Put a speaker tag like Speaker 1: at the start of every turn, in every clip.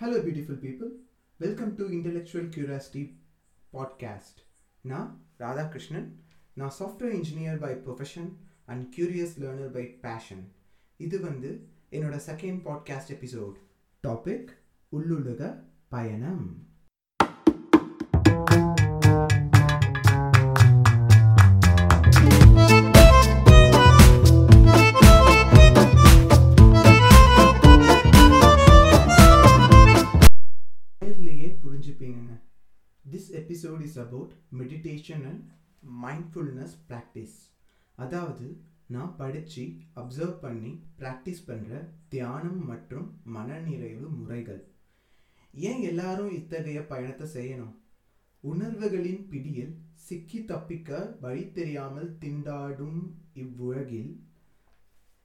Speaker 1: Hello beautiful people welcome to intellectual curiosity podcast நான் ராதாகிருஷ்ணன் நான் software engineer by profession and curious learner by passion இது வந்து என்னோட second podcast episode topic உள்ளுலக பயணம். Episode about meditation and mindfulness practice அதாவது நான் படித்து அப்சர்வ் பண்ணி ப்ராக்டிஸ் பண்ணுற தியானம் மற்றும் மனநிறைவு முறைகள். ஏன் எல்லாரும் இத்தகைய பயணத்தை செய்யணும்? உணர்வுகளின் பிடியில் சிக்கி தப்பிக்க வழி தெரியாமல் திண்டாடும் இவ்வுலகில்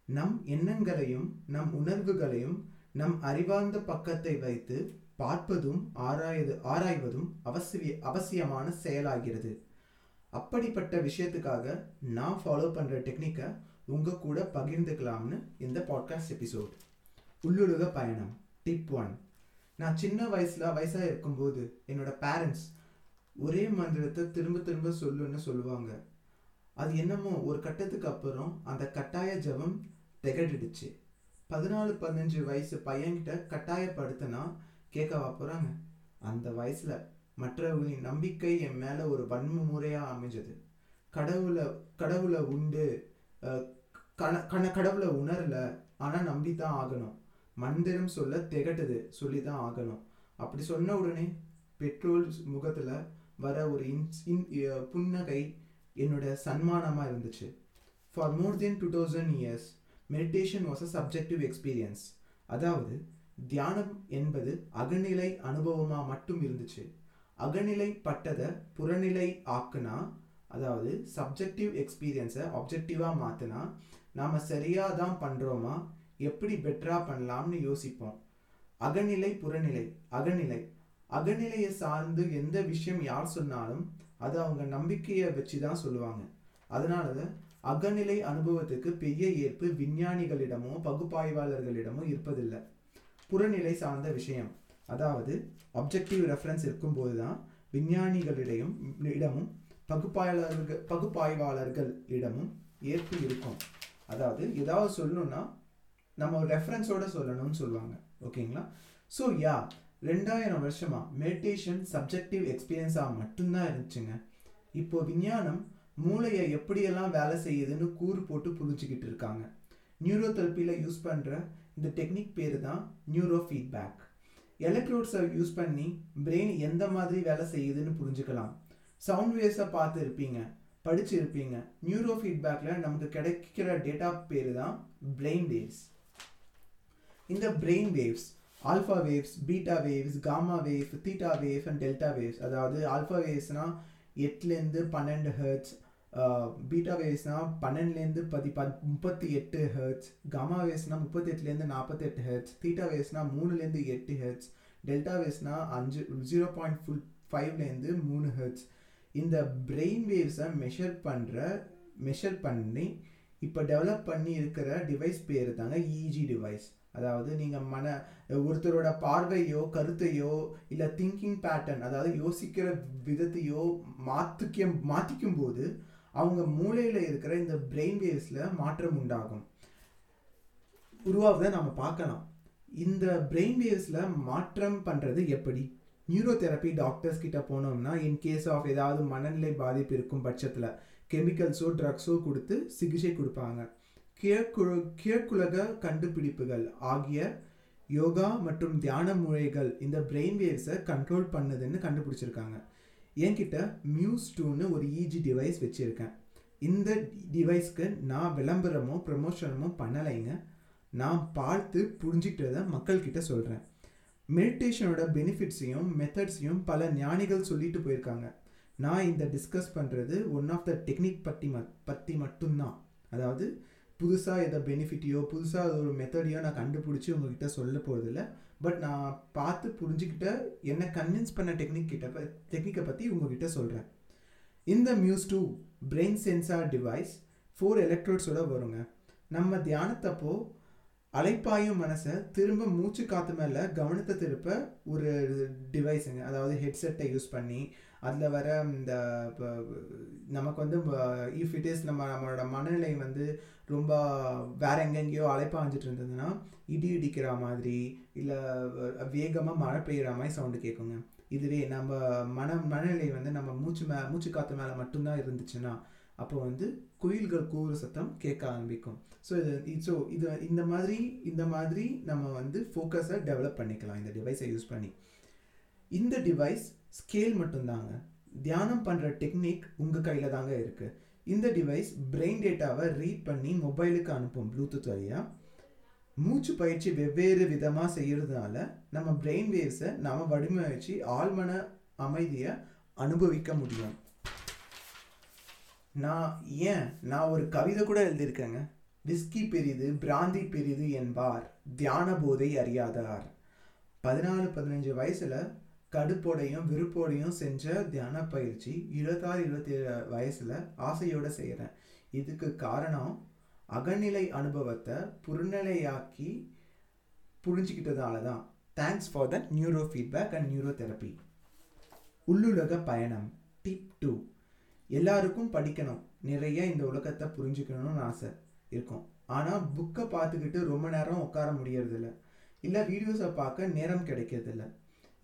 Speaker 1: நம் எண்ணங்களையும் நம் உணர்வுகளையும் நம் அறிவார்ந்த பக்கத்தை வைத்து பார்ப்பதும் ஆராயது ஆராய்வதும் அவசிய அவசியமான செயலாகிறது. அப்படிப்பட்ட விஷயத்துக்காக நான் ஃபாலோ பண்ணுற டெக்னிக்கை உங்கள் கூட பகிர்ந்துக்கலாம்னு இந்த பாட்காஸ்ட் எபிசோட் உள்ளுலக பயணம். டிப் ஒன் நான் சின்ன வயசில் வயசாக இருக்கும்போது என்னோட பேரண்ட்ஸ் ஒரே மந்திரத்தை திரும்ப திரும்ப சொல்லுன்னு சொல்லுவாங்க. அது என்னமோ ஒரு கட்டத்துக்கு அப்புறம் அந்த கட்டாய ஜபம் திகடிடுச்சு பதினாலு பதினஞ்சு வயசு பையன்கிட்ட கட்டாயப்படுத்தினா கேட்கவா போகிறாங்க அந்த வயசில் மற்றவர்களின் நம்பிக்கை என் மேலே ஒரு வன்ம முறையாக அமைஞ்சது. கடவுளை கடவுளை உண்டு கண கண கடவுளை உணரல ஆனால் நம்பி தான் ஆகணும். மந்திரம் சொல்ல திகட்டுது சொல்லி தான் ஆகணும். அப்படி சொன்ன உடனே பெட்ரோல் முகத்தில் வர ஒரு இன்ஸ் இன் புன்னகை என்னோட சன்மானமாக இருந்துச்சு. For more then two thousand years meditation was a subjective experience அதாவது தியானம் என்பது அகநிலை அனுபவமாக மட்டும் இருந்துச்சு. அகநிலை பட்டதை புறநிலை ஆக்குனா அதாவது சப்ஜெக்டிவ் எக்ஸ்பீரியன்ஸை ஆப்ஜெக்டிவாக மாற்றினா நாம் சரியாக தான் பண்ணுறோமா எப்படி பெட்டராக பண்ணலாம்னு யோசிப்போம். அகநிலை புறநிலை அகநிலை. அகநிலையை சார்ந்து எந்த விஷயம் யார் சொன்னாலும் அது அவங்க நம்பிக்கையை வச்சு தான் சொல்லுவாங்க. அதனால தான் அகநிலை அனுபவத்துக்கு பெரிய ஏற்பு விஞ்ஞானிகளிடமோ பகுப்பாய்வாளர்களிடமோ இருப்பதில்லை. புறநிலை சார்ந்த விஷயம். அதாவது அப்ஜெக்டிவ் ரெஃபரன்ஸ் இருக்கும்போது தான் விஞ்ஞானிகளிடையும் இடமும் பகுப்பாய்வாளர்கள் பகுப்பாய்வாளர்கள் இடமும் ஏற்பு இருக்கும். அதாவது ஏதாவது சொல்லணும்னா நம்ம ரெஃபரன்ஸோட சொல்லணும்னு சொல்லுவாங்க. ஓகேங்களா? ஸோ யா ரெண்டாயிரம் வருஷமாக மெடிடேஷன் சப்ஜெக்டிவ் எக்ஸ்பீரியன்ஸாக மட்டும்தான் இருந்துச்சுங்க. இப்போ விஞ்ஞானம் மூளையை எப்படியெல்லாம் வேலை செய்யுதுன்னு கூறு போட்டு புரிஞ்சுக்கிட்டு இருக்காங்க. நியூரோதெரப்பியில் யூஸ் பண்ணுற இந்த டெக்னிக் பேர் தான் நியூரோ ஃபீட்பேக் எலக்ட்ரோட்ஸை யூஸ் பண்ணி பிரெயின் எந்த மாதிரி வேலை செய்யுதுன்னு புரிஞ்சுக்கலாம். சவுண்ட் வேவ்ஸை பார்த்து இருப்பீங்க படிச்சு இருப்பீங்க. நியூரோ ஃபீட்பேக்கில் நமக்கு கிடைக்கிற டேட்டா பேர் தான் பிரெயின் வேவ்ஸ் இந்த brain waves alpha waves beta waves gamma wave theta wave and delta waves அதாவது ஆல்ஃபா வேவ்ஸ்னால் எட்டுலேருந்து பன்னெண்டு ஹர்ட்ஸ் பீட்டா வேவ்ஸ்னால் பன்னெண்டுலேருந்து பதி பத் முப்பத்தி எட்டு ஹெர்ட்ஸ் காமா வேவ்ஸ்னால் முப்பத்தெட்டுலேருந்து நாற்பத்தெட்டு ஹெர்ட்ஸ் தீட்டா வேவ்ஸ்னால் மூணுலேருந்து எட்டு ஹெர்ட்ஸ் டெல்டா வேவ்ஸ்னால் அஞ்சு ஜீரோ பாயிண்ட் ஃபுல் ஃபைவ்லேருந்து மூணு ஹெர்ட்ஸ். இந்த பிரெயின் வேவ்ஸை மெஷர் பண்ணுற மெஷர் பண்ணி இப்போ டெவலப் பண்ணி இருக்கிற டிவைஸ் பேர் தாங்க இஜி டிவைஸ். அதாவது நீங்கள் மன ஒருத்தரோட பார்வையோ கருத்தையோ இல்லை திங்கிங் பேட்டர்ன் அதாவது யோசிக்கிற விதத்தையோ மாற்றிக்க மாற்றிக்கும் போது அவங்க மூளையில் இருக்கிற இந்த பிரெயின் வேவ்ஸில் மாற்றம் உண்டாகும். உருவாவதை நம்ம பார்க்கலாம். இந்த பிரெயின் வேவ்ஸில் மாற்றம் பண்ணுறது எப்படி? நியூரோ தெரப்பி டாக்டர்ஸ் கிட்ட போனோம்னா இன் கேஸ் ஆஃப் ஏதாவது மனநிலை பாதிப்பு இருக்கும் பட்சத்தில் கெமிக்கல்ஸோ ட்ரக்ஸோ கொடுத்து சிகிச்சை கொடுப்பாங்க. கிழக்குழு கிழக்குலக கண்டுபிடிப்புகள் ஆகிய யோகா மற்றும் தியான முறைகள் இந்த பிரெயின் வேவ்ஸை கண்ட்ரோல் பண்ணுதுன்னு கண்டுபிடிச்சிருக்காங்க. என்கிட்ட மியூஸ் டூன்னு ஒரு இஜி டிவைஸ் வச்சுருக்கேன். இந்த டிவைஸ்க்கு நான் விளம்பரமோ ப்ரமோஷனமோ பண்ணலைங்க. நான் பார்த்து புரிஞ்சுக்கிட்டதை மக்கள்கிட்ட சொல்கிறேன் மெடிடேஷனோட பெனிஃபிட்ஸையும் மெத்தட்ஸையும் பல ஞானிகள் சொல்லிட்டு போயிருக்காங்க. நான் இந்த டிஸ்கஸ் பண்ணுறது ஒன் ஆஃப் த டெக்னிக் பற்றி ம பற்றி மட்டும்தான். அதாவது புதுசாக எதை பெனிஃபிட்டையோ புதுசாக ஒரு மெத்தடையோ நான் கண்டுபிடிச்சி உங்ககிட்ட சொல்ல போகிறதில்ல பட் நான் பார்த்து புரிஞ்சுக்கிட்ட என்னை கன்வின்ஸ் பண்ண டெக்னிக் கிட்ட ப டெக்னிக்கை பற்றி உங்ககிட்ட சொல்கிறேன் இந்த Muse two brain sensor device four எலக்ட்ரோட்ஸோடு வருங்க. நம்ம தியானத்தப்போ அலைப்பாயும் மனசை திரும்ப மூச்சு காற்று மேலே கவனத்தை திருப்ப ஒரு டிவைஸுங்க அதாவது ஹெட்செட்டை யூஸ் பண்ணி அதில் வர இந்த நமக்கு வந்து இஃப் இட் இஸ் நம்ம நம்மளோட மனநிலை வந்து ரொம்ப வேற எங்கெங்கேயோ அலைப்பாஞ்சிட்டு இருந்ததுன்னா இடி இடிக்கிற மாதிரி இல்லை வேகமாக மழை பெய்கிற மாதிரி சவுண்டு கேட்குங்க இதுவே நம்ம மன மனநிலை வந்து நம்ம மூச்சு மே மூச்சு காற்று மேலே மட்டும்தான் இருந்துச்சுன்னா அப்போ வந்து குயில்கள் கூறு சத்தம் கேட்க ஆரம்பிக்கும். ஸோ இது ஸோ இது இந்த மாதிரி இந்த மாதிரி நம்ம வந்து ஃபோக்கஸை டெவலப் பண்ணிக்கலாம். இந்த டிவைஸை யூஸ் பண்ணி. இந்த டிவைஸ் ஸ்கேல் மட்டும்தாங்க. தியானம் பண்ணுற டெக்னிக் உங்கள் கையில் தாங்க இருக்குது இந்த டிவைஸ் பிரெயின் டேட்டாவை ரீட் பண்ணி மொபைலுக்கு அனுப்பும் ப்ளூடூத் வழியாக மூச்சு பயிற்சி வெவ்வேறு விதமாக செய்கிறதுனால நம்ம பிரெயின் வேவ்ஸை நம்ம வடிவமைச்சு ஆழ்மன அமைதியை அனுபவிக்க முடியும். நான் ஏன்? நான் ஒரு கவிதை கூட எழுதியிருக்கேங்க. விஸ்கி பெரிது பிராந்தி பெரிது என்பார். தியான போதை அறியாதார். பதினாலு பதினஞ்சு வயசில் கடுப்போடையும் விருப்போடையும் செஞ்ச தியான பயிற்சி இருபத்தாறு இருபத்தி ஏழு வயசில் ஆசையோடு செய்கிறேன் இதுக்கு காரணம் அகநிலை அனுபவத்தை புறநிலையாக்கி புரிஞ்சுக்கிட்டதால தான் thanks for the neuro feedback and neuro therapy உள்ளுலக பயணம் டிப் டூ எல்லாருக்கும் படிக்கணும். நிறைய இந்த உலகத்தை புரிஞ்சுக்கணும்னு ஆசை இருக்கும். ஆனால் புக்கை பார்த்துக்கிட்டு ரொம்ப நேரம் உட்கார முடியறதில்ல. இல்லை வீடியோஸை பார்க்க நேரம் கிடைக்கிறதில்ல.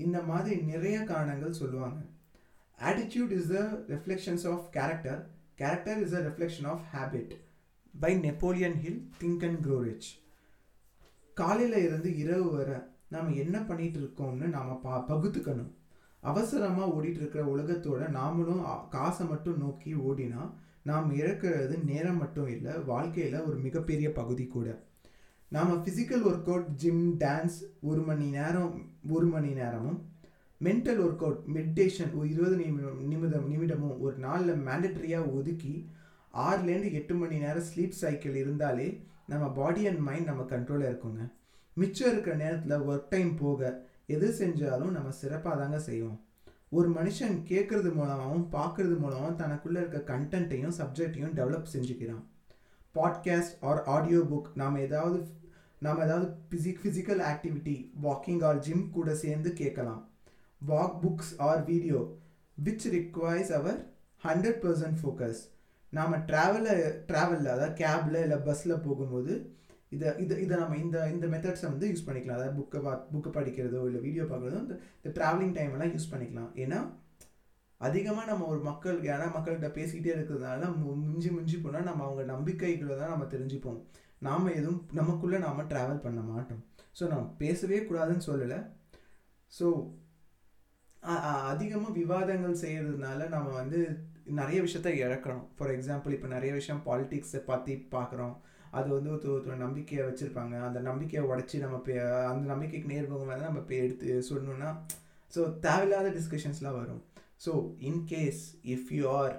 Speaker 1: இந்த மாதிரி நிறைய காரணங்கள் சொல்லுவாங்க. Attitude is the reflections of character character is a reflection of habit by Napoleon Hill think and grow rich காலையில் இருந்து இரவு வர நாம் என்ன பண்ணிகிட்டு இருக்கோம்னு நாம் பா பகுத்துக்கணும். அவசரமாக ஓடிட்டு இருக்கிற உலகத்தோட நாமளும் காசை மட்டும் நோக்கி ஓடினா நாம் இழக்கிறது நேரம் மட்டும் இல்லை வாழ்க்கையில் ஒரு மிகப்பெரிய பகுதி கூட. நாம் physical work out gym dance ஒரு மணி நேரம் ஒரு மணி நேரமும் மென்டல் ஒர்க் அவுட் மெடிடேஷன் ஒரு இருபது நிமிடம் நிமிடம் நிமிடமும் ஒரு நாளில் மேண்டட்ரியாக ஒதுக்கி ஆறுலேருந்து எட்டு மணி நேரம் ஸ்லீப் சைக்கிள் இருந்தாலே நம்ம பாடி அண்ட் மைண்ட் நம்ம கண்ட்ரோலில் இருக்குங்க. மிச்சம் இருக்கிற நேரத்தில் ஒர்க் டைம் போக எது செஞ்சாலும் நம்ம சிறப்பாக தாங்க செய்வோம். ஒரு மனுஷன் கேட்குறது மூலமாகவும் பார்க்குறது மூலமாகவும் தனக்குள்ளே இருக்க கண்டென்ட்டையும் சப்ஜெக்டையும் டெவலப் செஞ்சுக்கிறான். பாட்காஸ்ட் ஆர் ஆடியோ புக் நாம் ஏதாவது நாம் ஏதாவது physic physical activity walking or gym கூட சேர்ந்து கேட்கலாம். Walk books or video which requires our hundred percent focus நாம் ட்ராவலில் ட்ராவலில் அதாவது கேபில் இல்லை பஸ்ஸில் போகும்போது இதை இதை இதை நம்ம இந்த இந்த மெத்தட்ஸை வந்து யூஸ் பண்ணிக்கலாம். அதாவது புக்கை பா புக்கை படிக்கிறதோ இல்லை வீடியோ பார்க்குறதோ இந்த இந்த ட்ராவலிங் டைம் எல்லாம் யூஸ் பண்ணிக்கலாம். ஏன்னா அதிகமாக நம்ம ஒரு மக்கள் ஏன்னா மக்கள்கிட்ட பேசிக்கிட்டே இருக்கிறதுனால மிஞ்சி மிஞ்சி போனால் நம்ம அவங்க நம்பிக்கைகளை தான் நம்ம தெரிஞ்சுப்போம். நாம் எதுவும் நமக்குள்ளே நாம் ட்ராவல் பண்ண மாட்டோம். ஸோ நம்ம பேசவே கூடாதுன்னு சொல்லலை. ஸோ அதிகமாக விவாதங்கள் செய்கிறதுனால நம்ம வந்து நிறைய விஷயத்த இழக்கிறோம். ஃபார் எக்ஸாம்பிள் இப்போ நிறைய விஷயம் பாலிட்டிக்ஸை பற்றி பார்க்குறோம் அது வந்து ஒருத்தர் ஒருத்தர் நம்பிக்கையை வச்சுருப்பாங்க. அந்த நம்பிக்கையை உடச்சி நம்ம பே அந்த நம்பிக்கைக்கு நேர்வங்க வந்து நம்ம இப்போ எடுத்து சொல்லணுன்னா ஸோ தேவையில்லாத டிஸ்கஷன்ஸ்லாம் வரும். So in case if you are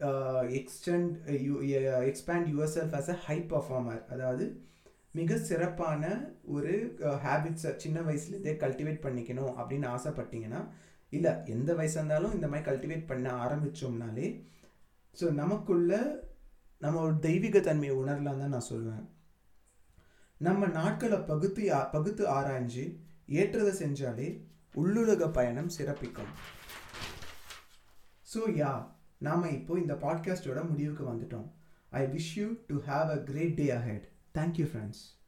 Speaker 1: uh, extend uh, you expand expand yourself as a high performer அதாவது மிக சிறப்பான ஒரு uh, ஹேபிட்ஸை சின்ன வயசுலேருந்தே கல்டிவேட் பண்ணிக்கணும் அப்படின்னு ஆசைப்பட்டீங்கன்னா இல்லை எந்த வயசாக இருந்தாலும் இந்த மாதிரி கல்டிவேட் பண்ண ஆரம்பித்தோம்னாலே ஸோ நமக்குள்ள நம்ம ஒரு தெய்வீக தன்மையை உணரலாம் தான் நான் சொல்லுவேன் நம்ம நாட்களை பகுத்து பகுத்து ஆராய்ஞ்சு ஏற்றதை செஞ்சாலே உள்ளுலக பயணம் சிறப்பிக்கும். ஸோ யா நாம் இப்போ இந்த பாட்காஸ்டோட முடிவுக்கு வந்துட்டோம். I wish you to have a great day ahead thank you friends